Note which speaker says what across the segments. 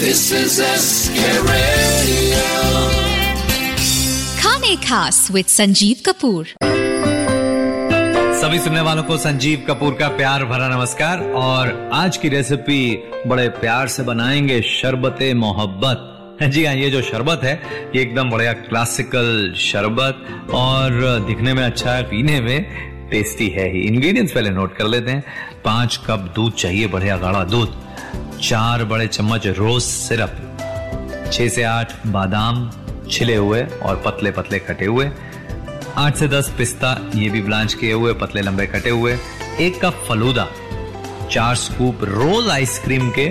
Speaker 1: This is SK Radio.
Speaker 2: खाने खास with Sanjeev Kapoor
Speaker 3: सभी सुनने वालों को संजीव कपूर का प्यार भरा नमस्कार और आज की रेसिपी बड़े प्यार से बनाएँगे शरबत मोहब्बत जी हाँ ये जो शरबत है ये एकदम बढ़िया क्लासिकल शरबत और दिखने में अच्छा है पीने में टेस्टी है ही। इंग्रेडिएंट्स पहले नोट कर लेते हैं। पाँच कप दूध चाहिए, बढ़िया गाढ़ा दूध। चार बड़े चम्मच रोज सिरप छह से आठ बादाम छिले हुए और पतले पतले कटे हुए। आठ से दस पिस्ता ये भी ब्लांच किए हुए, पतले लंबे कटे हुए। एक कप फलूदा। चार स्कूप रोज आइसक्रीम के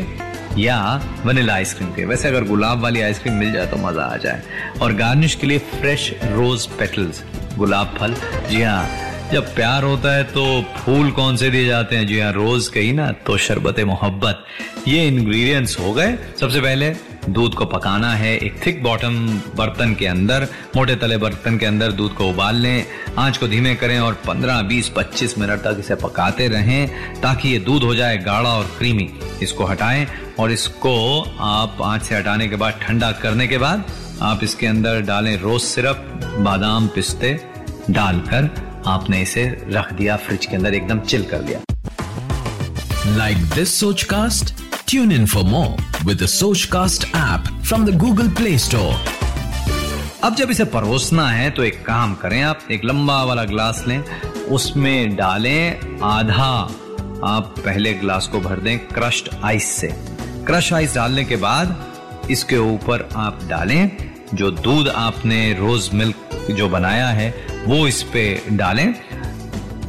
Speaker 3: या वनीला आइसक्रीम के। वैसे अगर गुलाब वाली आइसक्रीम मिल जाए तो मज़ा आ जाए। और गार्निश के लिए फ्रेश रोज पेटल्स गुलाब फल। जी हाँ। जब प्यार होता है तो फूल कौन से दिए जाते हैं? जी हाँ रोज कही ना तो शरबत मोहब्बत। ये इंग्रेडिएंट्स हो गए। सबसे पहले दूध को पकाना है एक थिक बॉटम बर्तन के अंदर मोटे तले बर्तन के अंदर दूध को उबाल लें आँच को धीमे करें और 15, 20, 25 मिनट तक इसे पकाते रहें ताकि ये दूध हो जाए गाढ़ा और क्रीमी इसको हटाएँ और इसको आप आँच से हटाने के बाद ठंडा करने के बाद आप इसके अंदर डालें रोज सिरप बादाम पिस्ते डालकर आपने इसे रख दिया फ्रिज के अंदर एकदम चिल कर दिया
Speaker 4: Like this Sochcast? Tune in for more with the Sochcast app from the Google Play Store.
Speaker 3: अब जब इसे परोसना है तो एक काम करें आप एक लंबा वाला ग्लास लें उसमें डालें आधा आप पहले ग्लास को भर दें क्रश्ड आइस से क्रश आइस डालने के बाद इसके ऊपर आप डालें जो दूध आपने रोज मिल्क जो बनाया है, वो इस पे डालें।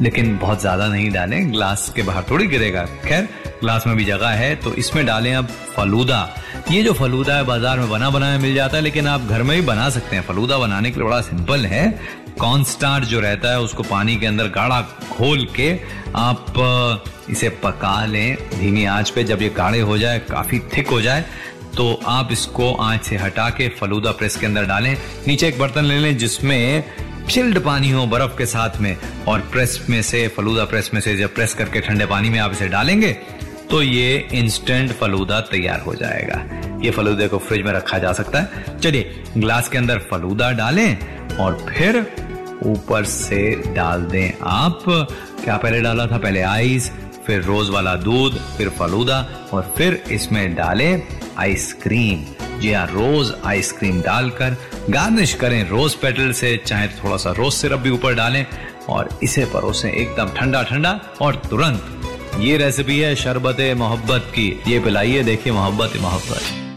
Speaker 3: लेकिन बहुत ज़्यादा नहीं डालें, ग्लास के बाहर थोड़ी गिरेगा। खैर, ग्लास में भी जगह है तो इसमें डालें आप फलूदा। ये जो फलूदा है, बाज़ार में बना बनाया मिल जाता है, लेकिन आप घर में भी बना सकते हैं। फलूदा बनाने के लिए बड़ा सिंपल है। कॉर्न जो रहता है, उसको पानी के अंदर गाढ़ा घोल के आप इसे पका लें। धीमी आँच पे जब ये गाढ़े हो जाए, काफ़ी थिक हो जाए तो आप इसको आँच से हटा के फलूदा प्रेस के अंदर डालें। नीचे एक बर्तन ले लें जिसमें चिल्ड पानी हो बर्फ़ के साथ में। और प्रेस में से, फलूदा प्रेस में से जब प्रेस करके ठंडे पानी में आप इसे डालेंगे तो ये इंस्टेंट फलूदा तैयार हो जाएगा। ये फलूदे को फ्रिज में रखा जा सकता है। चलिए, ग्लास के अंदर फलूदा डालें और फिर ऊपर से डाल दें आप। क्या पहले डाला था? पहले आइस फिर रोज वाला दूध, फिर फलूदा और फिर इसमें डालें आइसक्रीम जी हाँ रोज आइसक्रीम डालकर गार्निश करें। रोज पेटल से चाहे थोड़ा सा रोज सिरप भी ऊपर डालें और इसे परोसें एकदम ठंडा ठंडा और तुरंत। ये रेसिपी है शरबत मोहब्बत की। ये पिलाइए, देखिए मोहब्बत मोहब्बत